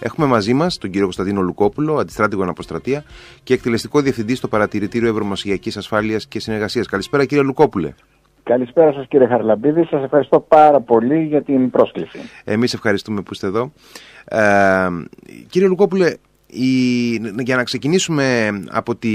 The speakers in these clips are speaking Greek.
Έχουμε μαζί μας τον κύριο Κωνσταντίνο Λουκόπουλο, αντιστράτηγο Αποστρατεία και εκτελεστικό διευθυντή στο Παρατηρητήριο Ευρωμοσιακή Ασφάλειας και Συνεργασίας. Καλησπέρα, κύριε Λουκόπουλε. Καλησπέρα σας κύριε Χαρλαμπίδη, σας ευχαριστώ πάρα πολύ για την πρόσκληση. Εμείς ευχαριστούμε που είστε εδώ. Ε, κύριε Λουκόπουλε, η, για να ξεκινήσουμε από τη,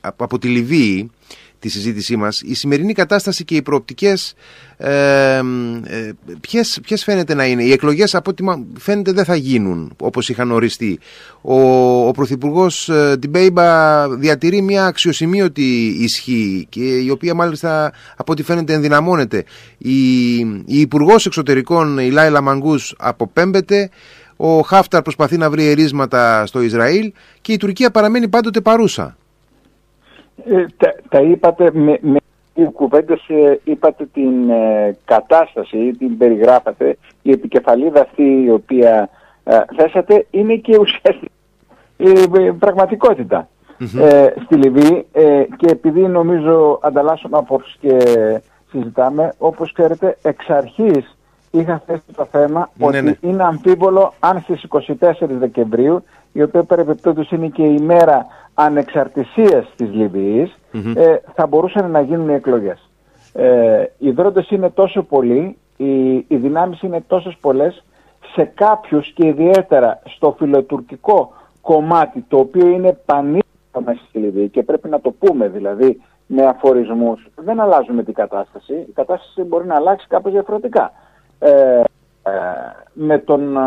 από, τη Λιβύη τη συζήτησή μας, η σημερινή κατάσταση και οι προοπτικές ε, ε, ποιες, ποιες φαίνεται να είναι; Οι εκλογές από ό,τι φαίνεται δεν θα γίνουν όπως είχαν οριστεί. Ο, ο Πρωθυπουργός ε, Τιμπέιμπα διατηρεί μια αξιοσημείωτη ισχύ και η οποία μάλιστα από ό,τι φαίνεται ενδυναμώνεται. Η, η Υπουργός Εξωτερικών η Λάιλα Μαγκούς αποπέμπεται ο Χάφταρ προσπαθεί να βρει ερίσματα στο Ισραήλ και η Τουρκία παραμένει πάντοτε παρούσα. Ε, τα, είπατε με, με κουβέντες ε, είπατε την ε, κατάσταση, την περιγράφατε. Η επικεφαλίδα αυτή η οποία θέσατε είναι και ουσιαστική η πραγματικότητα. στη Λιβύη και επειδή νομίζω ανταλλάσσουμε απόψεις και συζητάμε, όπως ξέρετε εξ αρχής είχα θέσει το θέμα ναι, ότι ναι. είναι αμφίβολο αν στις 24 Δεκεμβρίου, η οποία περιπτώτως είναι και η μέρα ανεξαρτησίας της λιβυης ε, θα μπορούσαν να γίνουν οι εκλογές. Ε, οι δρόντες είναι τόσο πολλοί, οι, οι δυνάμεις είναι τόσες πολλές, σε κάποιους και ιδιαίτερα στο φιλοτουρκικό κομμάτι, το οποίο είναι πανίσχυρο μέσα στη Λιβύη και πρέπει να το πούμε δηλαδή με αφορισμούς, δεν αλλάζουμε την κατάσταση. Η κατάσταση μπορεί να αλλάξει κάπως διαφορετικά. Ε, ε, με τον ε,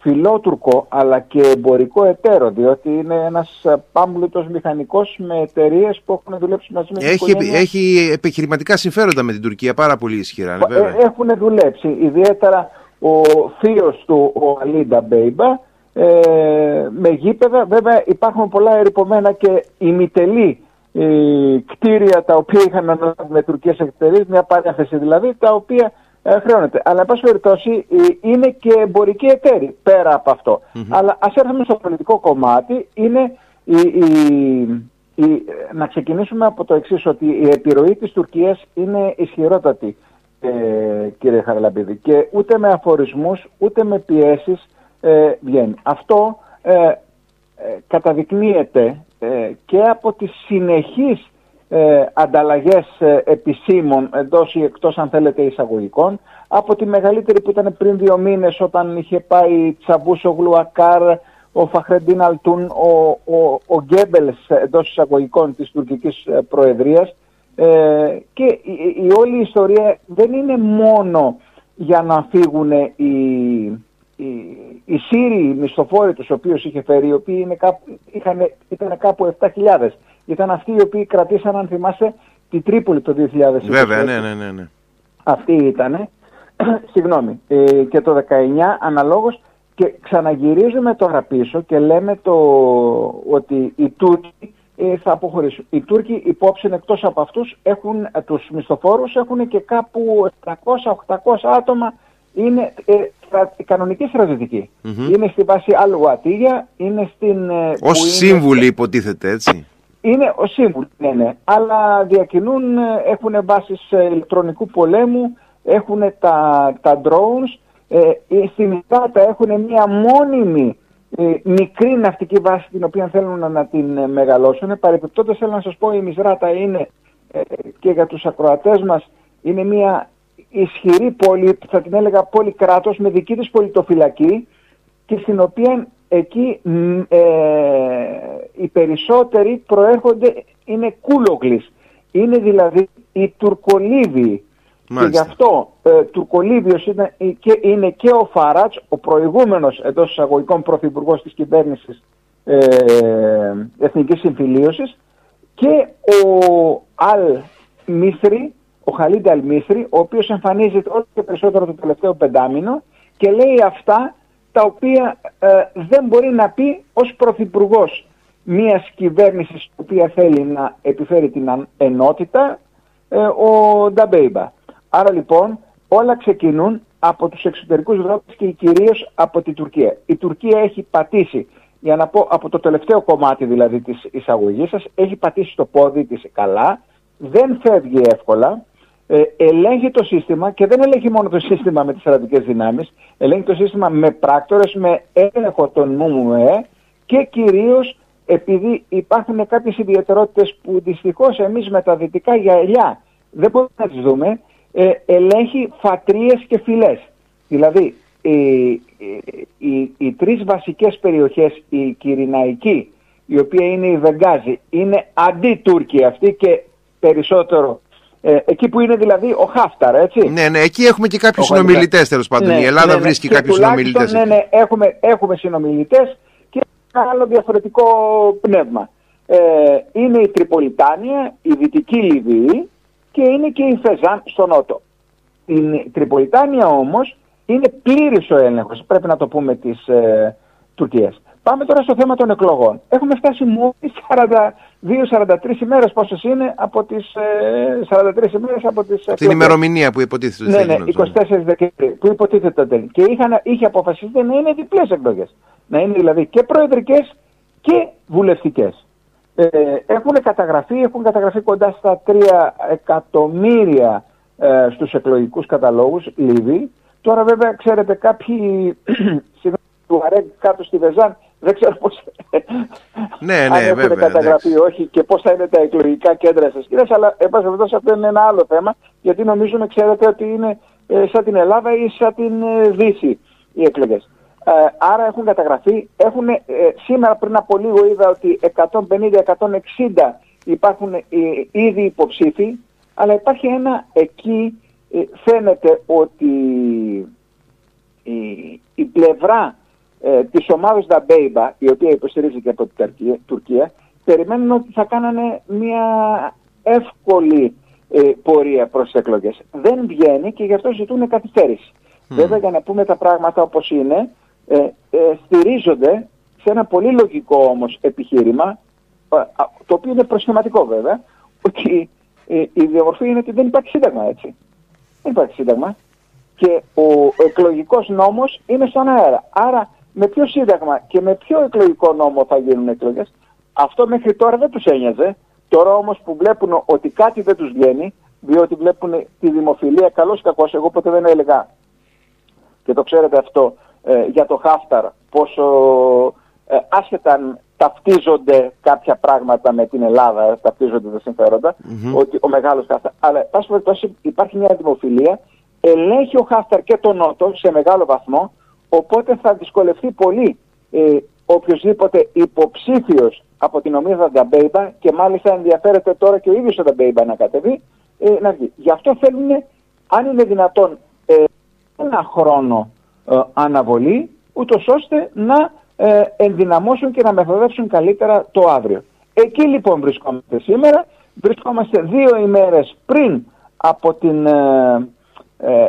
φιλότουρκο αλλά και εμπορικό εταίρο διότι είναι ένας πάμπλουτος μηχανικός με εταιρείες που έχουν δουλέψει μαζί με έχει, την Έχει επιχειρηματικά συμφέροντα με την Τουρκία πάρα πολύ ισχυρά. Βέβαια. Έχουν δουλέψει ιδιαίτερα ο θείος του ο Αλίντα Μπέιμπα ε, με γήπεδα βέβαια υπάρχουν πολλά ερυπωμένα και ημιτελή κτίρια τα οποία είχαν αναλάβει με τουρκικές εταιρείε, μια παράθεση δηλαδή τα οποία ε, χρεώνεται. Αλλά, εν πάση περιπτώσει, είναι και εμπορικοί εταίροι πέρα από Αλλά ας έρθουμε στο πολιτικό κομμάτι. Είναι η, η, να ξεκινήσουμε από το εξής ότι η επιρροή της Τουρκίας είναι ισχυρότατη, ε, κύριε Χαραλαμπίδη. Και ούτε με αφορισμούς, ούτε με πιέσεις ε, βγαίνει. Αυτό ε, ε καταδεικνύεται ε, και από τις συνεχείς ε, ανταλλαγές ε, επισήμων εντός ή εκτός αν θέλετε εισαγωγικών. Από τη μεγαλύτερη που ήταν πριν δύο μήνες όταν είχε πάει Τσαβούσο Γλουακάρ, ο Φαχρεντίν Αλτούν, ο, ο, ο Γκέμπελς εντός εισαγωγικών της τουρκικής ε, προεδρίας. Ε, και η, η, όλη η ιστορία δεν είναι μόνο για να φύγουν οι, οι, οι Σύριοι μισθοφόροι τους οποίους είχε φέρει, οι οποίοι είναι κάπου, είχαν, ήταν κάπου 7.000 ήταν αυτοί οι οποίοι κρατήσαν, αν θυμάσαι, τη Τρίπολη το 2020. Βέβαια, ναι, ναι, ναι. ναι. Αυτοί ήταν. Συγγνώμη. Ε, και το 19 αναλόγως και ξαναγυρίζουμε τώρα πίσω και λέμε το ότι οι Τούρκοι ε, θα αποχωρήσουν. Οι Τούρκοι υπόψη εκτός από αυτούς έχουν, ε, τους μισθοφόρους έχουν και κάπου 700-800 άτομα είναι ε, κανονική Είναι στη βάση Αλουατίγια, είναι στην... Ε, Ως σύμβουλοι υποτίθεται έτσι. Είναι ο σύμβουλοι, ναι, ναι. Αλλά διακινούν, ε, έχουν βάσεις ηλεκτρονικού πολέμου, έχουν τα, τα drones, ε, στην Ισράτα έχουν μια μόνιμη ε, μικρή ναυτική βάση την οποία θέλουν να, να την ε, μεγαλώσουν. Παρεπιπτόντως θέλω να σας πω η Μισράτα είναι ε, και για τους ακροατές μας είναι μια ισχυρή πόλη, θα την έλεγα πόλη κράτος με δική της πολιτοφυλακή και στην οποία εκεί ε, οι περισσότεροι προέρχονται, είναι κούλογλης. Είναι δηλαδή οι Τουρκολίβοι. Και γι' αυτό ε, Τουρκολίβιος είναι και, είναι και ο Φαράτς, ο προηγούμενος εντός εισαγωγικών πρωθυπουργός της κυβέρνησης ε, Εθνικής Συμφιλίωσης και ο Αλ Μίσρη, ο Χαλίντα Αλ Μίσρη, ο οποίος εμφανίζεται όλο και περισσότερο το τελευταίο πεντάμινο και λέει αυτά τα οποία ε, δεν μπορεί να πει ως Πρωθυπουργός μιας κυβέρνησης η οποία θέλει να επιφέρει την ενότητα ε, ο Νταμπέιμπα. Άρα λοιπόν όλα ξεκινούν από τους εξωτερικούς δρόμους και κυρίως από την Τουρκία. Η Τουρκία έχει πατήσει, για να πω από το τελευταίο κομμάτι δηλαδή της εισαγωγής σας, έχει πατήσει το πόδι της καλά, δεν φεύγει εύκολα, ε, ελέγχει το σύστημα και δεν ελέγχει μόνο το σύστημα με τις στρατικές δυνάμεις, ελέγχει το σύστημα με πράκτορες, με έλεγχο των ΜΜΕ και κυρίως επειδή υπάρχουν κάποιες ιδιαιτερότητες που δυστυχώς εμείς με τα δυτικά γυαλιά δεν μπορούμε να τις δούμε, ε, ελέγχει φατρίες και φυλές. Δηλαδή, οι, οι, οι τρεις βασικές περιοχές, η Κυριναϊκή, η οποία είναι η Βεγγάζη, είναι αντί-Τούρκοι αυτή και περισσότερο ε, εκεί που είναι δηλαδή ο Χάφταρ, έτσι. Ναι, ναι, εκεί έχουμε και κάποιους συνομιλητές τέλος πάντων. Ναι, η Ελλάδα ναι, ναι, βρίσκει και κάποιους συνομιλητές. Ναι, ναι, έχουμε, έχουμε συνομιλητές και ένα άλλο διαφορετικό πνεύμα. Ε, είναι η Τριπολιτάνια, η Δυτική Λιβύη και είναι και η Φεζάν στο Νότο. Η Τριπολιτάνια όμως είναι πλήρης ο έλεγχος, πρέπει να το πούμε, της ε, Τουρκίας. Πάμε τώρα στο θέμα των εκλογών. Έχουμε φτάσει μόλις 42-43 ημέρες πόσες είναι από τις ε, 43 ημέρες από τις εκλογές. Την ημερομηνία που υποτίθεται ότι ναι, ναι, 24 Δεκεμβρίου που υποτίθεται ότι και είχαν, είχε αποφασιστεί να είναι διπλές εκλογές. Να είναι δηλαδή και προεδρικές και βουλευτικές. Ε, έχουν καταγραφεί, έχουν καταγραφεί κοντά στα 3 εκατομμύρια ε, στους εκλογικούς καταλόγους Λίβοι. Τώρα βέβαια ξέρετε κάποιοι του ΑΡΕΚ κάτω στη Βεζάν δεν ξέρω πώς ναι, ναι, αν έχουν βέβαια, καταγραφεί ή όχι και πώς θα είναι τα εκλογικά κέντρα στις κυρίες, αλλά εν πάση αυτό είναι ένα άλλο θέμα, γιατί νομίζουμε, ξέρετε, ότι είναι ε, σαν την Ελλάδα ή σαν την ε, Δύση οι εκλογές. Ε, άρα έχουν καταγραφεί, έχουν, ε, σήμερα πριν από λίγο είδα ότι 150-160 υπάρχουν ε, ήδη υποψήφοι, αλλά υπάρχει ένα εκεί, φαίνεται ότι η, η πλευρά ε, της ομάδας Νταμπέιμπα, η οποία υποστηρίζεται από την Τουρκία, περιμένουν ότι θα κάνανε μια εύκολη ε, πορεία προς τις εκλογές. Δεν βγαίνει και γι' αυτό ζητούν καθυστέρηση. Mm. Βέβαια για να πούμε τα πράγματα όπως είναι, ε, ε, στηρίζονται σε ένα πολύ λογικό όμως επιχείρημα, το οποίο είναι προσχηματικό βέβαια, ότι η διαμορφή είναι ότι δεν υπάρχει σύνταγμα έτσι. Δεν υπάρχει σύνταγμα και ο εκλογικός νόμος είναι στον αέρα. Άρα με ποιο σύνταγμα και με ποιο εκλογικό νόμο θα γίνουν εκλογές. Αυτό μέχρι τώρα δεν τους ένοιαζε. Τώρα όμως που βλέπουν ότι κάτι δεν τους βγαίνει, διότι βλέπουν τη δημοφιλία καλώς κακώς, εγώ ποτέ δεν έλεγα και το ξέρετε αυτό ε, για το Χάφταρ πόσο ε, άσχετα αν ταυτίζονται κάποια πράγματα με την Ελλάδα, ταυτίζονται τα συμφεροντα ότι ο μεγάλος Χάφταρ, αλλά πάση περιπτώσει υπάρχει μια δημοφιλία, ελέγχει ο Χάφταρ και τον Νότο σε μεγάλο βαθμό, Οπότε θα δυσκολευτεί πολύ ε, οποιοδήποτε υποψήφιος από την ομάδα Νταμπέιμπα και μάλιστα ενδιαφέρεται τώρα και ο ίδιος ο Νταμπέιμπα να κατεβεί, ε, να βγει. Γι' αυτό θέλουν, αν είναι δυνατόν, ε, ένα χρόνο ε, αναβολή, ούτως ώστε να ε, ενδυναμώσουν και να μεθοδεύσουν καλύτερα το αύριο. Εκεί λοιπόν βρισκόμαστε σήμερα. Βρισκόμαστε δύο ημέρες πριν από την ε,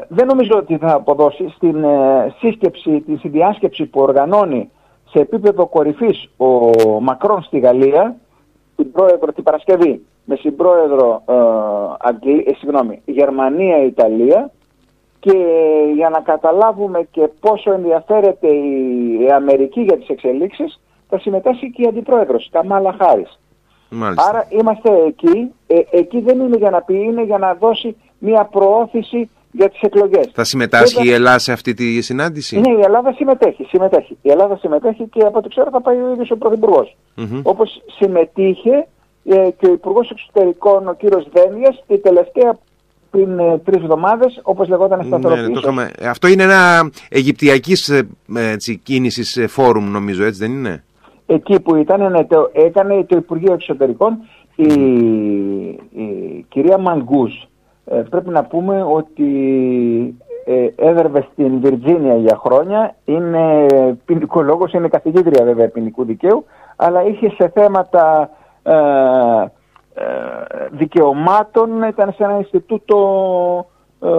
δεν νομίζω ότι θα αποδώσει στην ε, σύσκεψη, τη συνδιάσκεψη που οργανώνει σε επίπεδο κορυφής ο Μακρόν στη Γαλλία, την, πρόεδρο, την Παρασκευή, με συμπρόεδρο ε, Αγγλί, ε, συγγνώμη, Γερμανία-Ιταλία και για να καταλάβουμε και πόσο ενδιαφέρεται η Αμερική για τις εξελίξεις θα συμμετάσχει και η Αντιπρόεδρος, Καμάλα Χάρης. Άρα είμαστε εκεί, ε, εκεί δεν είναι για να πει, είναι για να δώσει μια προώθηση για τις εκλογές. Θα συμμετάσχει η Ελλάδα σε αυτή τη συνάντηση; Ναι, η Ελλάδα συμμετέχει, συμμετέχει. Η Ελλάδα συμμετέχει και από ό,τι ξέρω θα πάει ο ίδιος ο Πρωθυπουργός. Mm-hmm. Όπως συμμετείχε ε, και ο Υπουργός Εξωτερικών ο κύριος Δένδιας η τελευταία πριν ε, τρεις εβδομάδες, όπως λεγόταν σταθεροποίηση. Ναι, Αυτό είναι ένα αιγυπτιακής ε, έτσι, κίνησης ε, φόρουμ νομίζω, έτσι δεν είναι; Εκεί που ήταν, ναι, το, έκανε το Υπουργείο Εξωτερικών η, η κυρία Μανγκούς, ε, πρέπει να πούμε ότι ε, έδρευε στην Βιρτζίνια για χρόνια, είναι ποινικολόγος, είναι καθηγήτρια βέβαια ποινικού δικαίου, αλλά είχε σε θέματα ε, ε, δικαιωμάτων, ήταν σε ένα Ινστιτούτο ε,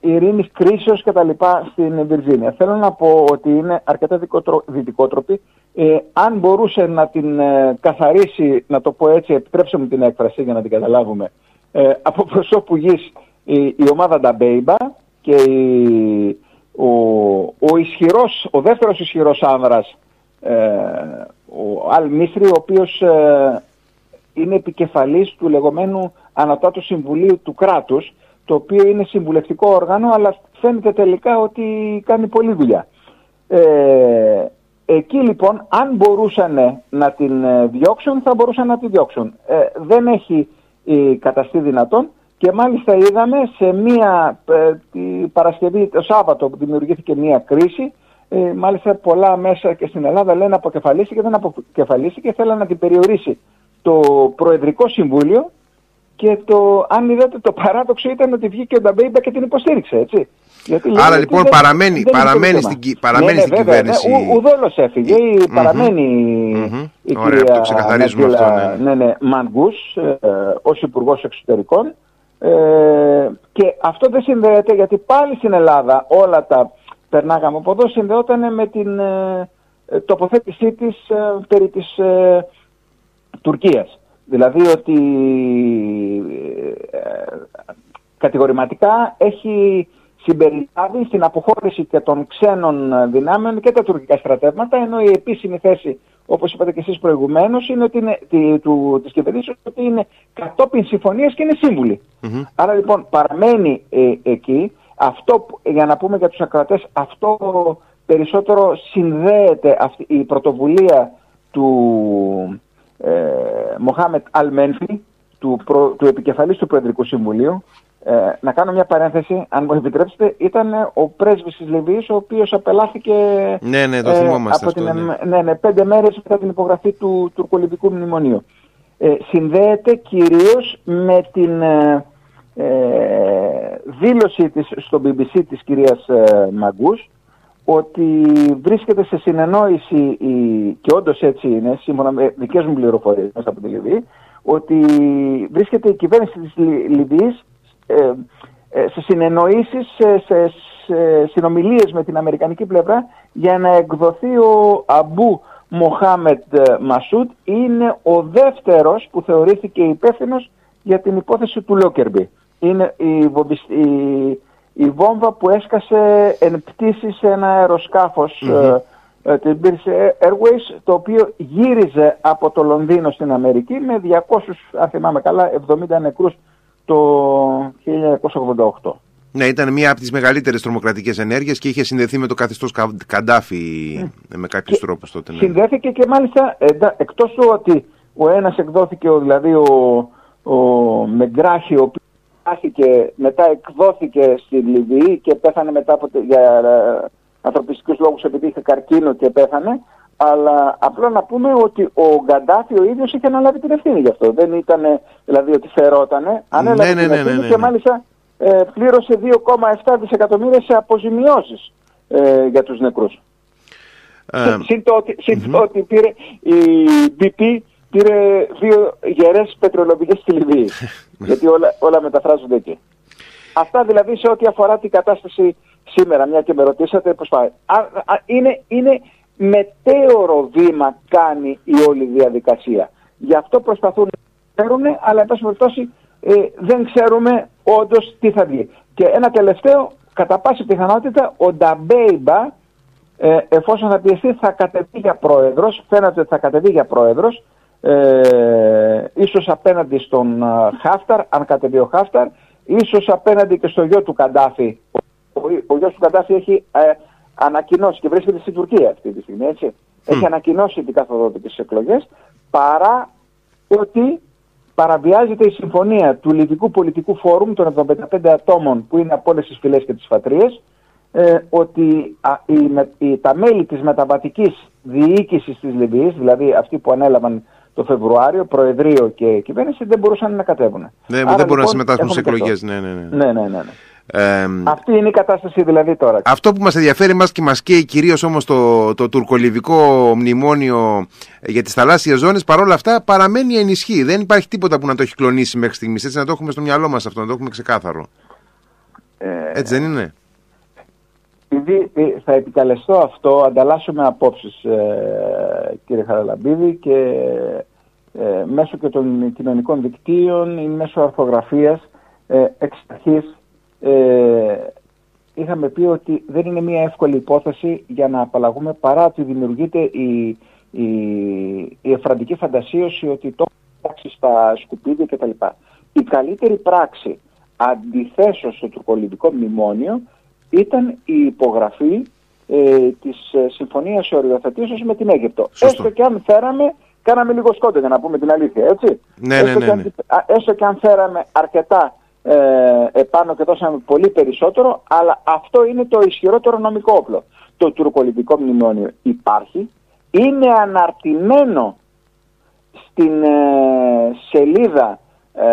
ειρήνης κρίσεως και τα λοιπά στην Βιρτζίνια. Θέλω να πω ότι είναι αρκετά δυτικότροπη. Ε, αν μπορούσε να την ε, καθαρίσει, να το πω έτσι, επιτρέψτε μου την έκφραση για να την καταλάβουμε, ε, από προσώπου γης η, η ομάδα Νταμπέιμπα και η, ο, ο ισχυρός, ο δεύτερος ισχυρός άνδρας ε, ο Αλ Μίσρη, ο οποίος ε, είναι επικεφαλής του λεγόμενου Ανατάτου Συμβουλίου του κράτους το οποίο είναι συμβουλευτικό όργανο, αλλά φαίνεται τελικά ότι κάνει πολλή δουλειά. Ε, εκεί λοιπόν, αν μπορούσαν να την ε, διώξουν, θα μπορούσαν να την διώξουν. Ε, δεν έχει καταστεί δυνατόν και μάλιστα είδαμε σε μία ε, Παρασκευή, το Σάββατο που δημιουργήθηκε μία κρίση, ε, μάλιστα πολλά μέσα και στην Ελλάδα λένε αποκεφαλίστηκε, δεν αποκεφαλίστηκε, θέλανε να την περιορίσει το Προεδρικό Συμβούλιο και το, αν είδατε το παράδοξο ήταν ότι βγήκε ο Νταμπέιμπα και την υποστήριξε, έτσι. Γιατί Άρα λοιπόν δεν, παραμένει, δεν παραμένει, στην, παραμένει ναι, ναι, στην βέβαια, κυβέρνηση. Ναι, ο, ουδόλως έφυγε, mm-hmm. παραμένει mm-hmm. η Ωραία, κυρία το ξεκαθαρίζουμε αυτό, ναι. ναι, ναι Μανγκούς, ε, ως Υπουργός Εξωτερικών. Ε, και αυτό δεν συνδέεται γιατί πάλι στην Ελλάδα όλα τα περνάγαμε από εδώ συνδεόταν με την ε, τοποθέτησή της ε, περί της ε, Τουρκίας. Δηλαδή ότι ε, κατηγορηματικά έχει συμπεριλάβει στην αποχώρηση και των ξένων δυνάμεων και τα τουρκικά στρατεύματα, ενώ η επίσημη θέση, όπως είπατε και εσείς προηγουμένως, είναι ότι είναι, τη, του, της κυβερνήσεως ότι είναι κατόπιν συμφωνίας και είναι Άρα λοιπόν παραμένει ε, εκεί. Αυτό, για να πούμε για τους ακροατές, αυτό περισσότερο συνδέεται αυτή, η πρωτοβουλία του ε, Μοχάμετ Αλμένφη, του, του επικεφαλής του Προεδρικού Συμβουλίου, ε, να κάνω μια παρένθεση, αν μου επιτρέψετε, ήταν ο πρέσβης της Λιβύης, ο οποίος απελάθηκε ναι, ναι, το ε, από αυτό, την, ναι. ναι. Ναι, πέντε μέρες μετά την υπογραφή του τουρκολιβικού μνημονίου. Ε, συνδέεται κυρίως με την ε, ε δήλωση της στο BBC της κυρίας ε, Μαγκούς ότι βρίσκεται σε συνεννόηση η, και όντως έτσι είναι, σύμφωνα με δικές μου πληροφορίες μέσα από τη Λιβύη, ότι βρίσκεται η κυβέρνηση της Λιβύης ε, ε, σε συνεννοήσεις, σε, σε, σε συνομιλίες με την Αμερικανική πλευρά για να εκδοθεί ο Αμπού Μοχάμετ Μασούτ είναι ο δεύτερος που θεωρήθηκε υπεύθυνος για την υπόθεση του Λόκερμπι. Είναι η, η, η βόμβα που έσκασε εν πτήση σε ένα αεροσκάφος mm-hmm. ε, την British Airways το οποίο γύριζε από το Λονδίνο στην Αμερική με 200, αν θυμάμαι καλά, 70 νεκρούς το 1988. Ναι, ήταν μία από τις μεγαλύτερες τρομοκρατικές ενέργειες και είχε συνδεθεί με το καθεστώς Καντάφη mm. με κάποιους τρόπους τότε. Ναι. Συνδέθηκε και μάλιστα εκτός του ότι ο ένας εκδόθηκε, δηλαδή ο, ο Μεγκράχη, ο οποίος μετά εκδόθηκε στη Λιβύη και πέθανε μετά από, για ε, ανθρωπιστικούς λόγους επειδή είχε καρκίνο και πέθανε. Αλλά απλά να πούμε ότι ο Γκαντάφη ο ίδιος είχε αναλάβει την ευθύνη γι' αυτό. Δεν ήταν δηλαδή ότι φερότανε. Ανέλαβε ναι, ναι, την ναι, ευθύνη ναι, ναι, και μάλιστα ε, πλήρωσε 2,7 δισεκατομμύρια σε αποζημιώσεις ε, για τους νεκρούς. Ε, συν το ότι, ότι πήρε η BP πήρε δύο γερές πετρελαιοπηγές στη Λιβύη. γιατί όλα, όλα μεταφράζονται εκεί. Αυτά δηλαδή σε ό,τι αφορά την κατάσταση σήμερα, μια και με ρωτήσατε πώς πάει. είναι, είναι μετέωρο βήμα κάνει η όλη διαδικασία. Γι' αυτό προσπαθούν να ξέρουν, αλλά εν πάση περιπτώσει ε, δεν ξέρουμε όντως τι θα βγει. Και ένα τελευταίο, κατά πάση πιθανότητα, ο Νταμπέιμπα, ε, εφόσον θα πιεστεί, θα κατεβεί για πρόεδρος, φαίνεται ότι θα κατεβεί για πρόεδρος, ε, ίσως απέναντι στον ε, Χάφταρ, αν κατεβεί ο Χάφταρ, ίσως απέναντι και στο γιο του Καντάφη. Ο, ο γιος του Καντάφη έχει ε, ανακοινώσει και βρίσκεται στην Τουρκία αυτή τη στιγμή, έτσι. Έχει ανακοινώσει την καθοδότητα στις εκλογές παρά ότι παραβιάζεται η συμφωνία του Λιβικού Πολιτικού Φόρουμ των 75 ατόμων που είναι από όλες τις φυλές και τις φατρίες ε, ότι α, η, τα μέλη της μεταβατικής διοίκησης της Λιβύης, δηλαδή αυτοί που ανέλαβαν το Φεβρουάριο, Προεδρείο και κυβέρνηση, δεν μπορούσαν να κατέβουν. Ναι, δεν μπορούν λοιπόν, να συμμετάσχουν σε εκλογές. Ναι, ναι, ναι. ναι, ναι, ναι. Ναι. Ε, Αυτή είναι η κατάσταση δηλαδή τώρα. Αυτό που μας ενδιαφέρει μας και μας καίει κυρίως όμως το, το τουρκολιβικό μνημόνιο για τις θαλάσσιες ζώνες παρόλα αυτά παραμένει ενισχύ. Δεν υπάρχει τίποτα που να το έχει κλονίσει μέχρι στιγμής. Έτσι να το έχουμε στο μυαλό μας αυτό, να το έχουμε ξεκάθαρο. Ε, Έτσι δεν είναι; Επειδή ε, θα επικαλεστώ αυτό, ανταλλάσσουμε απόψεις ε, κύριε Χαραλαμπίδη και ε, μέσω και των κοινωνικών δικτύων ή μέσω αρθογραφίας ε, εξ αρχής ε, είχαμε πει ότι δεν είναι μια εύκολη υπόθεση για να απαλλαγούμε παρά ότι δημιουργείται η, η, η εφραντική φαντασίωση ότι το πράξη στα σκουπίδια κτλ. Η καλύτερη πράξη αντιθέσεως στο τουρκολιβικό μνημόνιο ήταν η υπογραφή ε, της ε, συμφωνίας οριοθετήσεως με την Αίγυπτο. Σωστό. Έστω και αν φέραμε, κάναμε λίγο σκόντε για να πούμε την αλήθεια, έτσι. Ναι, ναι, έστω, ναι, και αν, ναι. α, έστω και αν φέραμε αρκετά ε, επάνω και δώσαμε πολύ περισσότερο, αλλά αυτό είναι το ισχυρότερο νομικό όπλο. Το τουρκολιβικό μνημόνιο υπάρχει, είναι αναρτημένο στην ε, σελίδα ε,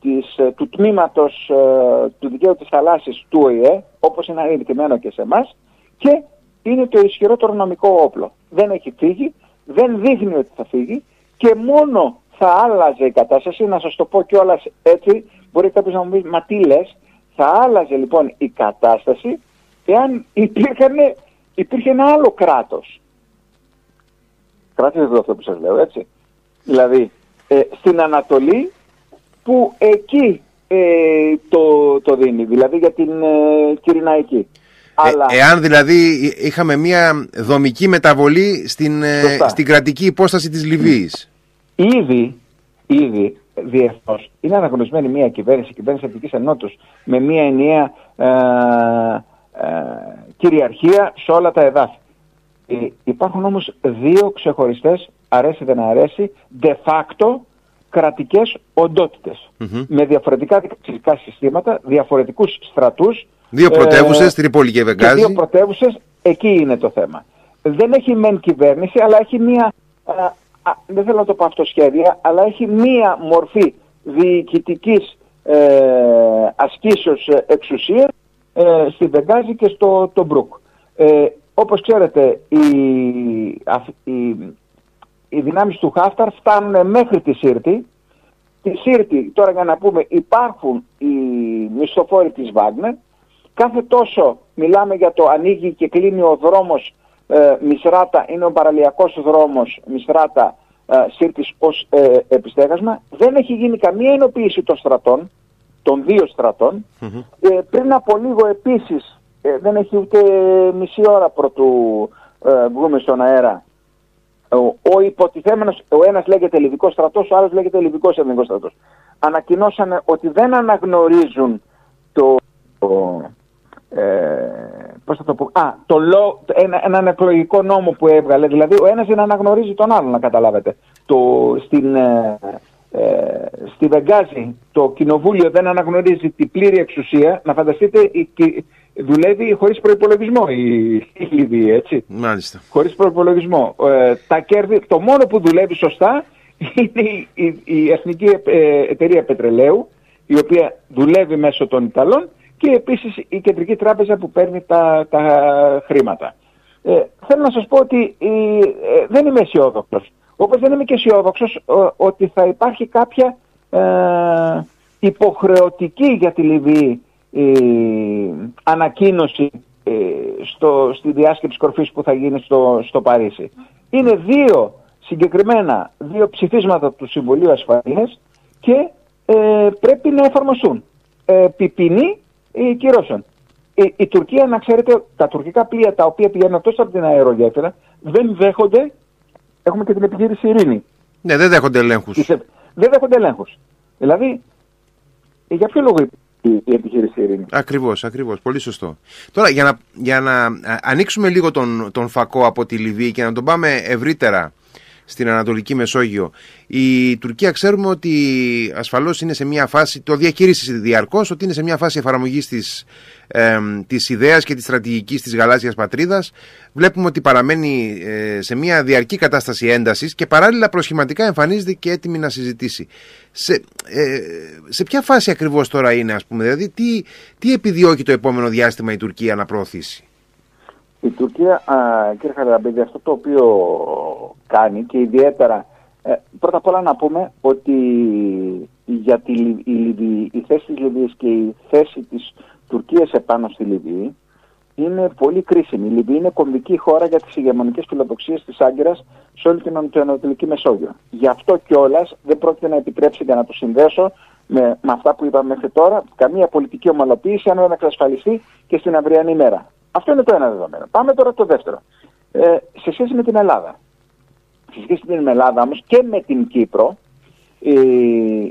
της, ε, του τμήματος ε, του δικαίου της θαλάσσης του ΟΗΕ, όπως είναι αναρτημένο και σε εμάς, και είναι το ισχυρότερο νομικό όπλο. Δεν έχει φύγει, δεν δείχνει ότι θα φύγει και μόνο θα άλλαζε η κατάσταση, να σας το πω κιόλας έτσι, μπορεί κάποιος να μου πει, μα τι λες, θα άλλαζε λοιπόν η κατάσταση εάν υπήρχαν, υπήρχε ένα άλλο κράτος. Κράτη εδώ αυτό που σας λέω, έτσι. Δηλαδή, ε, στην Ανατολή που εκεί ε, το, το δίνει, δηλαδή για την ε, Κυριναϊκή. Αλλά Ε, εάν δηλαδή είχαμε μια δομική μεταβολή στην, ε, Σωστά. στην κρατική υπόσταση της Λιβύης. Ήδη, ήδη διεθνώς είναι αναγνωρισμένη μια κυβέρνηση, κυβέρνηση Εθνικής Ενότητας, με μια ενιαία ε, ε, κυριαρχία σε όλα τα εδάφη. Ε, υπάρχουν όμως δύο ξεχωριστές, αρέσει δεν αρέσει, de facto κρατικές οντότητες. Μμμ. Με διαφορετικά δικαστικά συστήματα, διαφορετικούς στρατούς. Δύο ε, πρωτεύουσες, Τρίπολη και και Βεγγάζη. δύο πρωτεύουσες, εκεί είναι το θέμα. Δεν έχει μεν κυβέρνηση, αλλά έχει μία, α, α, δεν θέλω να το πω αυτοσχέδια, αλλά έχει μία μορφή διοικητικής ε, ασκήσεως ε, εξουσίας ε, στη Βεγγάζη και στο το Μπρουκ. Ε, όπως ξέρετε, οι, αφ- οι, οι δυνάμεις του Χάφταρ φτάνουν μέχρι τη Σύρτη. Τη Σύρτη, τώρα για να πούμε, υπάρχουν οι μισθοφόροι της Βάγνερ. Κάθε τόσο μιλάμε για το ανοίγει και κλείνει ο δρόμος ε, Μισράτα, είναι ο παραλιακός δρόμος Μισράτα ε, Σύρτης ως ε, επιστέγασμα. Δεν έχει γίνει καμία ενοποίηση των στρατών, των δύο στρατών. Μμμ. Ε, πριν από λίγο επίσης, ε, δεν έχει ούτε μισή ώρα πρωτού ε, βγούμε στον αέρα, ο, ο υποτιθέμενος, ο ένας λέγεται Λιβικός στρατός, ο άλλος λέγεται Λιβικός εθνικός στρατός. Ανακοινώσανε ότι δεν αναγνωρίζουν το, το ε, πώς θα το πω, α, το λό, ένα, έναν εκλογικό νόμο που έβγαλε, δηλαδή ο ένας δεν αναγνωρίζει τον άλλον να καταλάβετε. Το, στην, ε, ε, στη Βεγγάζη το κοινοβούλιο δεν αναγνωρίζει την πλήρη εξουσία, να φανταστείτε η, η- δουλεύει χωρίς προϋπολογισμό η, η Λιβύη, έτσι Μάλιστα. χωρίς προπολογισμό. Ε, τα κέρδη, το μόνο που δουλεύει σωστά είναι η, η- η Εθνική ε, Εταιρεία Πετρελαίου, η οποία δουλεύει μέσω των Ιταλών και επίσης η Κεντρική Τράπεζα που παίρνει τα, τα χρήματα. Ε, θέλω να σας πω ότι ε, ε, δεν είμαι αισιόδοξος. Όπως δεν είμαι και αισιόδοξος ότι θα υπάρχει κάποια ε, υποχρεωτική για τη Λιβύη ε, ανακοίνωση ε, στο, στη διάσκεψη κορφής που θα γίνει στο, στο Παρίσι. Είναι δύο συγκεκριμένα, δύο ψηφίσματα του Συμβουλίου Ασφαλείας και ε, πρέπει να εφαρμοστούν. Ε, πιπινή ε, κυρώσεων. Η, η Τουρκία, να ξέρετε, τα τουρκικά πλοία τα οποία πηγαίνουν τόσο από την αερογέφυρα δεν δέχονται, έχουμε και την επιχείρηση Ειρήνη, Ναι, δεν δέχονται ελέγχους. Τις ε- δεν δέχονται ελέγχους. Δηλαδή, ε, για ποιο λόγο η, η επιχείρηση Ειρήνη; Ακριβώς, ακριβώς. Πολύ σωστό. Τώρα, για να, για να α, ανοίξουμε λίγο τον, τον φακό από τη Λιβύη και να τον πάμε ευρύτερα στην Ανατολική Μεσόγειο. Η Τουρκία ξέρουμε ότι ασφαλώς είναι σε μια φάση, το διαχείρισες διαρκώς, ότι είναι σε μια φάση εφαρμογής της, ε, της ιδέας και της στρατηγικής της γαλάζιας πατρίδας. Βλέπουμε ότι παραμένει ε, σε μια διαρκή κατάσταση έντασης και παράλληλα προσχηματικά εμφανίζεται και έτοιμη να συζητήσει. Σε, ε, σε ποια φάση ακριβώς τώρα είναι, ας πούμε, δηλαδή τι, τι επιδιώκει το επόμενο διάστημα η Τουρκία να προωθήσει; Η Τουρκία, α, κύριε Χαραμπίδη, αυτό το οποίο κάνει και ιδιαίτερα, ε, πρώτα απ' όλα να πούμε ότι για τη, Λι- η, Λιβύη, η θέση της Λιβύης και η θέση της Τουρκίας επάνω στη Λιβύη είναι πολύ κρίσιμη. Η Λιβύη είναι κομβική χώρα για τις ηγεμονικές φιλοδοξίες της Άγκυρας σε όλη την Ανατολική Μεσόγειο. Γι' αυτό κιόλας δεν πρόκειται να επιτρέψει για να το συνδέσω με, με αυτά που είπαμε μέχρι τώρα, καμία πολιτική ομαλοποίηση αν δεν εξασφαλιστεί και στην αυριανή μέρα. Αυτό είναι το ένα δεδομένο. Πάμε τώρα το δεύτερο. Ε, σε σχέση με την Ελλάδα. Σε σχέση με την Ελλάδα όμως και με την Κύπρο, η,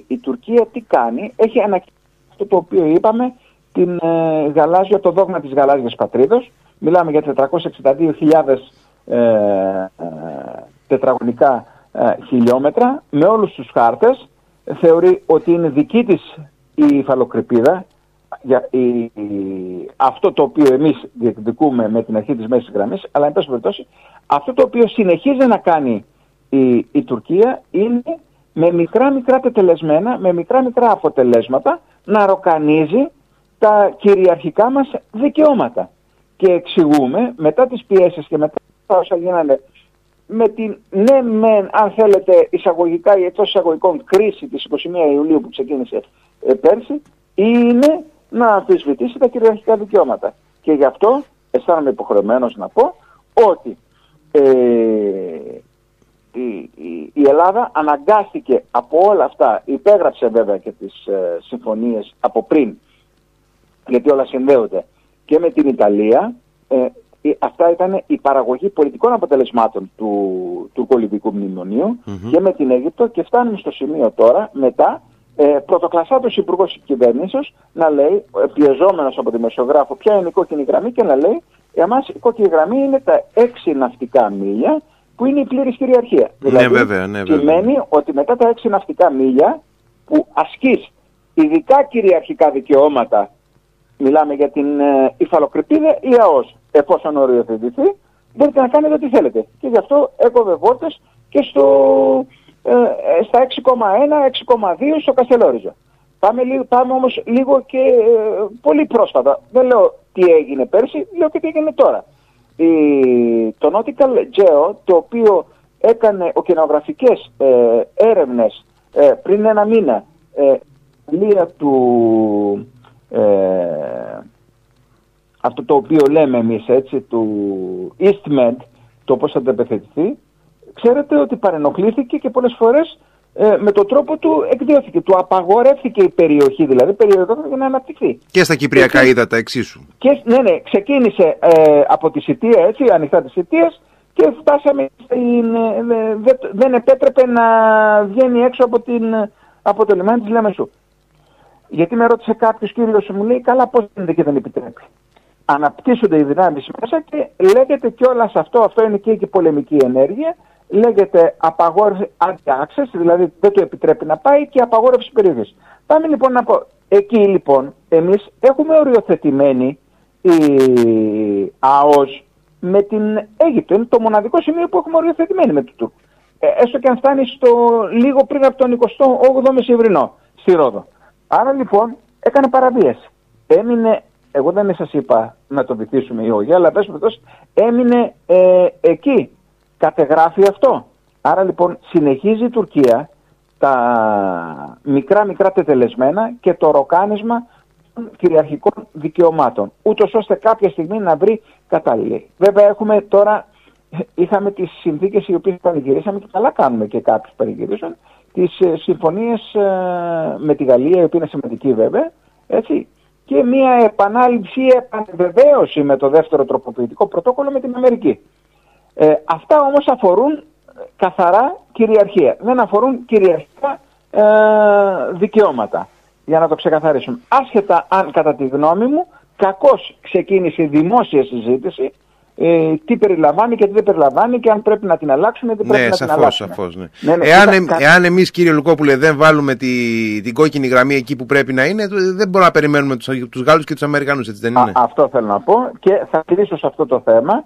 η Τουρκία τι κάνει, έχει ανακοινώσει αυτό το οποίο είπαμε, την ε, γαλάζια, το δόγμα της γαλάζιας πατρίδος. Μιλάμε για 462.000 ε, ε, τετραγωνικά ε, χιλιόμετρα με όλους τους χάρτες. Θεωρεί ότι είναι δική της η υφαλοκρηπίδα, για, η, αυτό το οποίο εμείς διεκδικούμε με την αρχή της μέσης γραμμής, αλλά εν πάση περιπτώσει, αυτό το οποίο συνεχίζει να κάνει η, η Τουρκία είναι με μικρά μικρά τετελεσμένα, με μικρά μικρά αποτελέσματα να ροκανίζει τα κυριαρχικά μας δικαιώματα. Και εξηγούμε μετά τις πιέσεις και μετά όσα γίνανε με την ναι μεν αν θέλετε εισαγωγικά ή εκτός εισαγωγικών κρίση της 21 Ιουλίου που ξεκίνησε ε, πέρσι είναι να αμφισβητήσει τα κυριαρχικά δικαιώματα. Και γι' αυτό αισθάνομαι υποχρεωμένος να πω ότι ε, η, η, Ελλάδα αναγκάστηκε από όλα αυτά, υπέγραψε βέβαια και τις ε, συμφωνίες από πριν, γιατί όλα συνδέονται και με την Ιταλία, ε, αυτά ήταν η παραγωγή πολιτικών αποτελεσμάτων του τουρκολιβικού και με την Αίγυπτο και φτάνουμε στο σημείο τώρα μετά ε, πρωτοκλασσάτος υπουργός κυβέρνησης να λέει, πιεζόμενος από τη Μεσογράφο, ποια είναι η κόκκινη γραμμή και να λέει, εμάς η κόκκινη γραμμή είναι τα έξι ναυτικά μίλια που είναι η πλήρης κυριαρχία. Ναι, δηλαδή, βέβαια, ναι, βέβαια. Σημαίνει ότι μετά τα έξι ναυτικά μίλια που ασκείς ειδικά κυριαρχικά δικαιώματα, μιλάμε για την ε, υφαλοκρηπίδα ή ΑΟΣ, εφόσον οριοθετηθεί, μπορείτε να κάνετε ό,τι θέλετε. Και γι' αυτό έκοβε βόλτες και στο, ε, ε στα 6,1, 6,2 στο Καστελόριζο. Πάμε, πάμε όμως λίγο και ε, πολύ πρόσφατα. Δεν λέω τι έγινε πέρσι, λέω και τι έγινε τώρα η, το Nautical Geo, το οποίο έκανε οκενογραφικές ε, έρευνες ε, πριν ένα μήνα, ε, λία του, ε, αυτό το οποίο λέμε εμείς έτσι, του EastMed, το πώς θα αντεπεθετηθεί, ξέρετε ότι παρενοχλήθηκε και πολλές φορές ε, με τον τρόπο του εκδιώθηκε. Του απαγορεύτηκε η περιοχή, δηλαδή περιοδόταν για να αναπτυχθεί. Και στα κυπριακά και, ύδατα εξίσου. Και, ναι, ναι, ξεκίνησε ε, από τη Σιτία, έτσι, ανοιχτά τη Σιτία και φτάσαμε στην, ε, δε, δεν επέτρεπε να βγαίνει έξω από, την, από το λιμάνι της Λέμεσου. Γιατί με ρώτησε κάποιος κύριος μου λέει καλά πώς γίνεται και δεν επιτρέπει. Αναπτύσσονται οι δυνάμεις μέσα και λέγεται κιόλας αυτό, αυτό είναι και η πολεμική ενέργεια λέγεται απαγόρευση anti-access, δηλαδή δεν το επιτρέπει να πάει και απαγόρευση περιοχής. Πάμε λοιπόν να πω, εκεί λοιπόν εμείς έχουμε οριοθετημένη η ΑΟΣ με την Αίγυπτο. Είναι το μοναδικό σημείο που έχουμε οριοθετημένη με το Τούρκο. Ε, έστω και αν φτάνει στο λίγο πριν από τον 28ο Μεσημβρινό στη Ρόδο. Άρα λοιπόν έκανε παραβίαση. Έμεινε, εγώ δεν σας είπα να το βυθίσουμε ή όχι, αλλά πες έμεινε ε, εκεί κατεγράφει αυτό. Άρα λοιπόν συνεχίζει η Τουρκία τα μικρά μικρά τετελεσμένα και το ροκάνισμα των κυριαρχικών δικαιωμάτων, ούτως ώστε κάποια στιγμή να βρει κατάλληλη. Βέβαια έχουμε τώρα, είχαμε τις συνθήκες οι οποίες πανηγυρίσαμε και καλά κάνουμε και κάποιους πανηγυρίσαν, τις ε, συμφωνίες ε, με τη Γαλλία, η οποία είναι σημαντική βέβαια, έτσι, και μια επανάληψη, επανεβεβαίωση με το δεύτερο τροποποιητικό πρωτόκολλο με την Αμερική. Ε, αυτά όμως αφορούν ε, καθαρά κυριαρχία. Δεν αφορούν κυριαρχικά ε, δικαιώματα. Για να το ξεκαθαρίσουμε. Άσχετα αν κατά τη γνώμη μου κακώς ξεκίνησε η δημόσια συζήτηση ε, τι περιλαμβάνει και τι δεν περιλαμβάνει και αν πρέπει να την αλλάξουμε ή δεν πρέπει ναι, να σαφώς, την αλλάξουμε. Σαφώς, ναι. ναι, ναι εάν, κα... εάν εμείς κύριε Λουκόπουλε δεν βάλουμε τη, την κόκκινη γραμμή εκεί που πρέπει να είναι, δεν μπορούμε να περιμένουμε τους, τους Γάλλους και τους Αμερικανούς, έτσι δεν είναι; Α, αυτό θέλω να πω και θα κλείσω σε αυτό το θέμα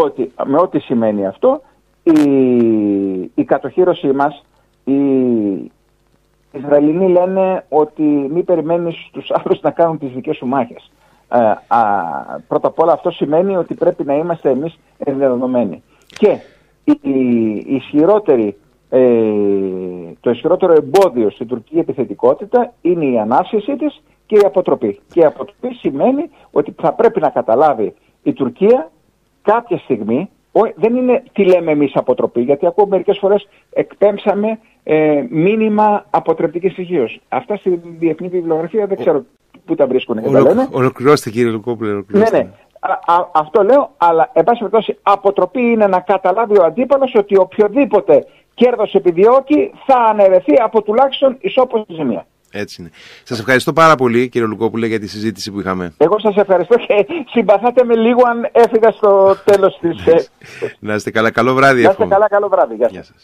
ότι με ό,τι σημαίνει αυτό η, η κατοχήρωσή μας οι Ισραηλινοί λένε ότι μη περιμένεις τους άλλους να κάνουν τις δικές σου μάχες. Ε, α, πρώτα απ' όλα αυτό σημαίνει ότι πρέπει να είμαστε εμείς ενδεδομένοι. Και η, η ισχυρότερη, ε, το ισχυρότερο εμπόδιο στην τουρκική επιθετικότητα είναι η ανάσχεση της και η αποτροπή. Και η αποτροπή σημαίνει ότι θα πρέπει να καταλάβει η Τουρκία κάποια στιγμή, δεν είναι τι λέμε εμείς αποτροπή, γιατί ακούω μερικές φορές εκπέμψαμε ε, μήνυμα αποτρεπτικής υγεία. Αυτά στη διεθνή βιβλιογραφία δεν ξέρω πού τα βρίσκουν. Ολο, ολοκληρώστε κύριε Λουκόπουλε. Ναι, ναι. Α, αυτό λέω, αλλά εν πάση περιπτώσει αποτροπή είναι να καταλάβει ο αντίπαλος ότι οποιοδήποτε κέρδος επιδιώκει θα αναιρεθεί από τουλάχιστον ισόπωση ζημία. Έτσι είναι. Σας ευχαριστώ πάρα πολύ κύριε Λουκόπουλε για τη συζήτηση που είχαμε. Εγώ σας ευχαριστώ και συμπαθάτε με λίγο αν έφυγα στο τέλος της... να είστε καλά, καλό βράδυ. Να είστε καλά, καλό βράδυ. Γεια σας.